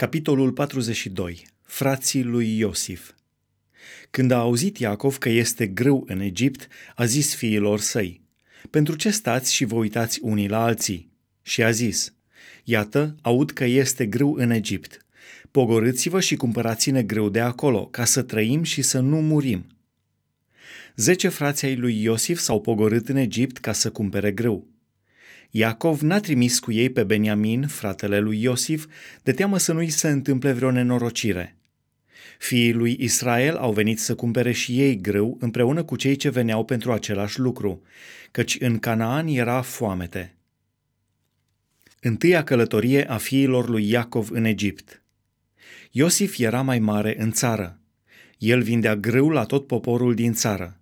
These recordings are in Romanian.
Capitolul 42. Frații lui Iosif Când a auzit Iacov că este grâu în Egipt, a zis fiilor săi, Pentru ce stați și vă uitați unii la alții? Și a zis, Iată, aud că este grâu în Egipt. Pogorâți-vă și cumpărați-ne grâu de acolo, ca să trăim și să nu murim. Zece frații ai lui Iosif s-au pogorât în Egipt ca să cumpere grâu. Iacov n-a trimis cu ei pe Beniamin, fratele lui Iosif, de teamă să nu-i se întâmple vreo nenorocire. Fiii lui Israel au venit să cumpere și ei grâu împreună cu cei ce veneau pentru același lucru, căci în Canaan era foamete. Întâia călătorie a fiilor lui Iacov în Egipt. Iosif era mai mare în țară. El vindea grâu la tot poporul din țară.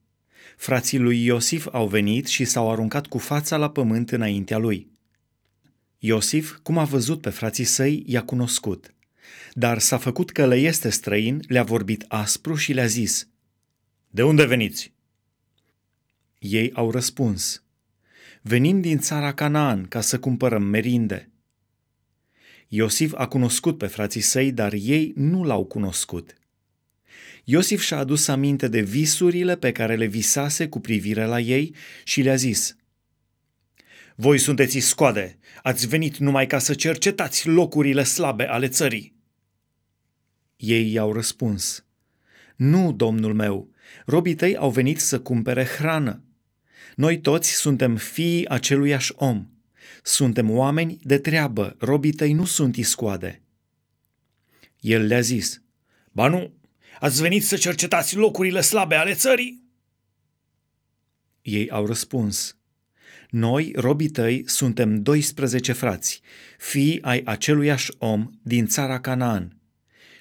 Frații lui Iosif au venit și s-au aruncat cu fața la pământ înaintea lui. Iosif, cum a văzut pe frații săi, i-a cunoscut. Dar s-a făcut că le este străin, le-a vorbit aspru și le-a zis, De unde veniți? Ei au răspuns, Venim din țara Canaan ca să cumpărăm merinde. Iosif a cunoscut pe frații săi, dar ei nu l-au cunoscut. Iosif și-a adus aminte de visurile pe care le visase cu privire la ei și le-a zis, Voi sunteți scoade, ați venit numai ca să cercetați locurile slabe ale țării. Ei i-au răspuns, Nu, domnul meu, robii tăi au venit să cumpere hrană. Noi toți suntem fiii aceluiași om. Suntem oameni de treabă, robii tăi nu sunt iscoade. El le-a zis, Ba nu, Ați venit să cercetați locurile slabe ale țării? Ei au răspuns, Noi, robii tăi, suntem 12 frați, fii ai aceluiași om din țara Canaan.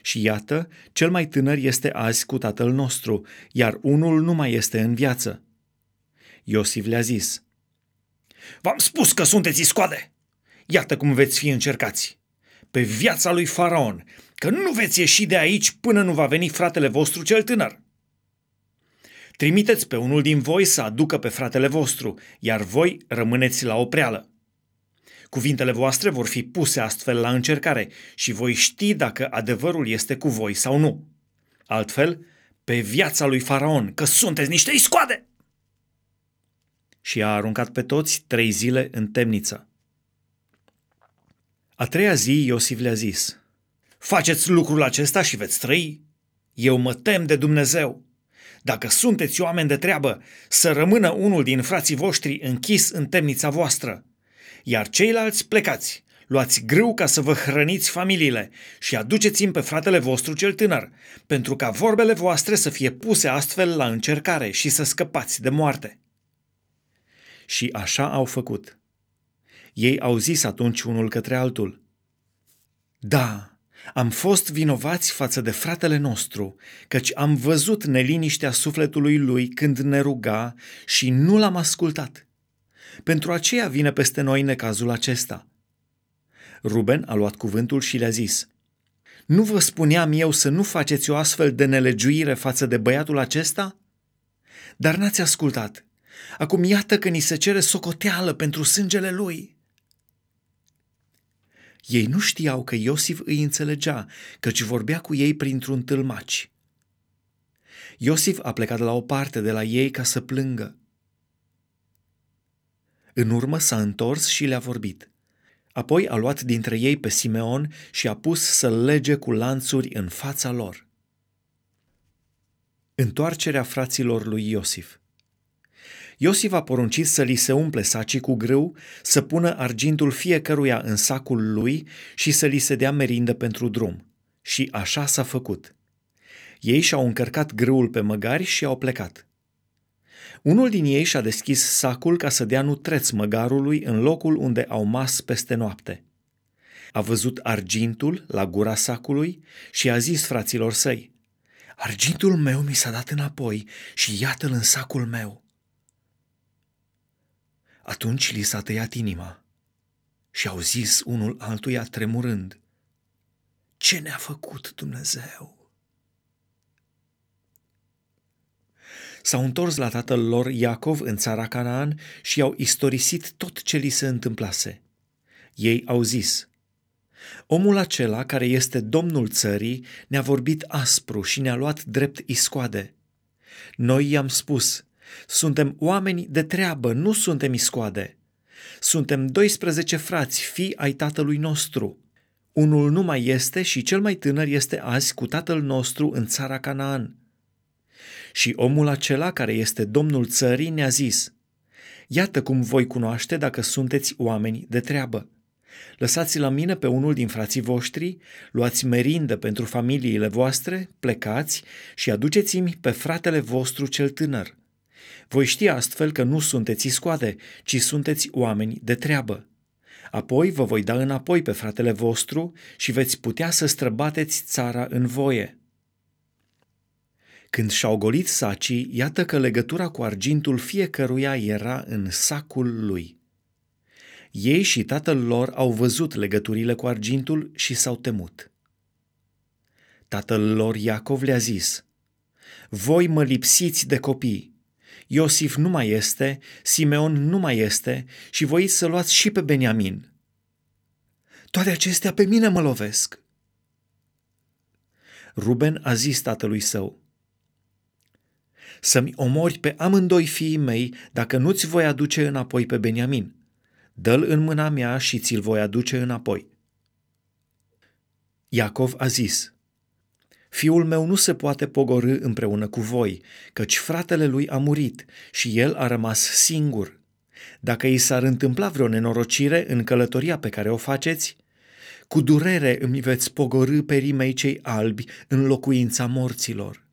Și iată, cel mai tânăr este azi cu tatăl nostru, iar unul nu mai este în viață. Iosif le-a zis, V-am spus că sunteți iscoade! Iată cum veți fi încercați! Pe viața lui Faraon, că nu veți ieși de aici până nu va veni fratele vostru cel tânăr. Trimiteți pe unul din voi să aducă pe fratele vostru, iar voi rămâneți la opreală. Cuvintele voastre vor fi puse astfel la încercare și voi ști dacă adevărul este cu voi sau nu. Altfel, pe viața lui Faraon, că sunteți niște iscoade! Și a aruncat pe toți trei zile în temniță. A treia zi Iosif le-a zis – Faceți lucrul acesta și veți trăi. Eu mă tem de Dumnezeu. Dacă sunteți oameni de treabă, să rămână unul din frații voștri închis în temnița voastră, iar ceilalți plecați, luați grâu ca să vă hrăniți familiile și aduceți-mi pe fratele vostru cel tânăr, pentru ca vorbele voastre să fie puse astfel la încercare și să scăpați de moarte. Și așa au făcut. Ei au zis atunci unul către altul, Da, am fost vinovați față de fratele nostru, căci am văzut neliniștea sufletului lui când ne ruga și nu l-am ascultat. Pentru aceea vine peste noi necazul acesta. Ruben a luat cuvântul și le-a zis, Nu vă spuneam eu să nu faceți o astfel de nelegiuire față de băiatul acesta? Dar n-ați ascultat. Acum iată că ni se cere socoteală pentru sângele lui.” Ei nu știau că Iosif îi înțelegea, căci vorbea cu ei printr-un tâlmaci. Iosif a plecat la o parte de la ei ca să plângă. În urmă s-a întors și le-a vorbit. Apoi a luat dintre ei pe Simeon și a pus să-l lege cu lanțuri în fața lor. Întoarcerea fraților lui Iosif – Iosif a poruncit să li se umple sacii cu grâu, să pună argintul fiecăruia în sacul lui și să li se dea merindă pentru drum. Și așa s-a făcut. Ei și-au încărcat grâul pe măgari și au plecat. Unul din ei și-a deschis sacul ca să dea nutreț măgarului în locul unde au mas peste noapte. A văzut argintul la gura sacului și a zis fraților săi, Argintul meu mi s-a dat înapoi și iată-l în sacul meu. Atunci li s-a tăiat inima și au zis unul altuia tremurând, Ce ne-a făcut Dumnezeu? S-au întors la tatăl lor Iacov în țara Canaan și au istorisit tot ce li se întâmplase. Ei au zis, Omul acela care este domnul țării ne-a vorbit aspru și ne-a luat drept iscoade. Noi i-am spus, suntem oameni de treabă, nu suntem iscoade. Suntem 12 frați, fii ai tatălui nostru. Unul nu mai este și cel mai tânăr este azi cu tatăl nostru în țara Canaan. Și omul acela care este domnul țării ne-a zis, Iată cum voi cunoaște dacă sunteți oameni de treabă. Lăsați la mine pe unul din frații voștri, luați merindă pentru familiile voastre, plecați și aduceți-mi pe fratele vostru cel tânăr. Voi ști astfel că nu sunteți scoade, ci sunteți oameni de treabă. Apoi vă voi da înapoi pe fratele vostru și veți putea să străbateți țara în voie. Când și-au golit sacii, iată că legătura cu argintul fiecăruia era în sacul lui. Ei și tatăl lor au văzut legăturile cu argintul și s-au temut. Tatăl lor Iacov le-a zis, Voi mă lipsiți de copii. Iosif nu mai este, Simeon nu mai este și voi să luați și pe Beniamin. Toate acestea pe mine mă lovesc. Ruben a zis tatălui său, Să-mi omori pe amândoi fiii mei dacă nu-ți voi aduce înapoi pe Beniamin dă-l în mâna mea și ți-l voi aduce înapoi. Iacov a zis, Fiul meu nu se poate pogorâ împreună cu voi, căci fratele lui a murit și el a rămas singur. Dacă i s-ar întâmpla vreo nenorocire în călătoria pe care o faceți, cu durere îmi veți pogorâ pe rimei cei albi în locuința morților.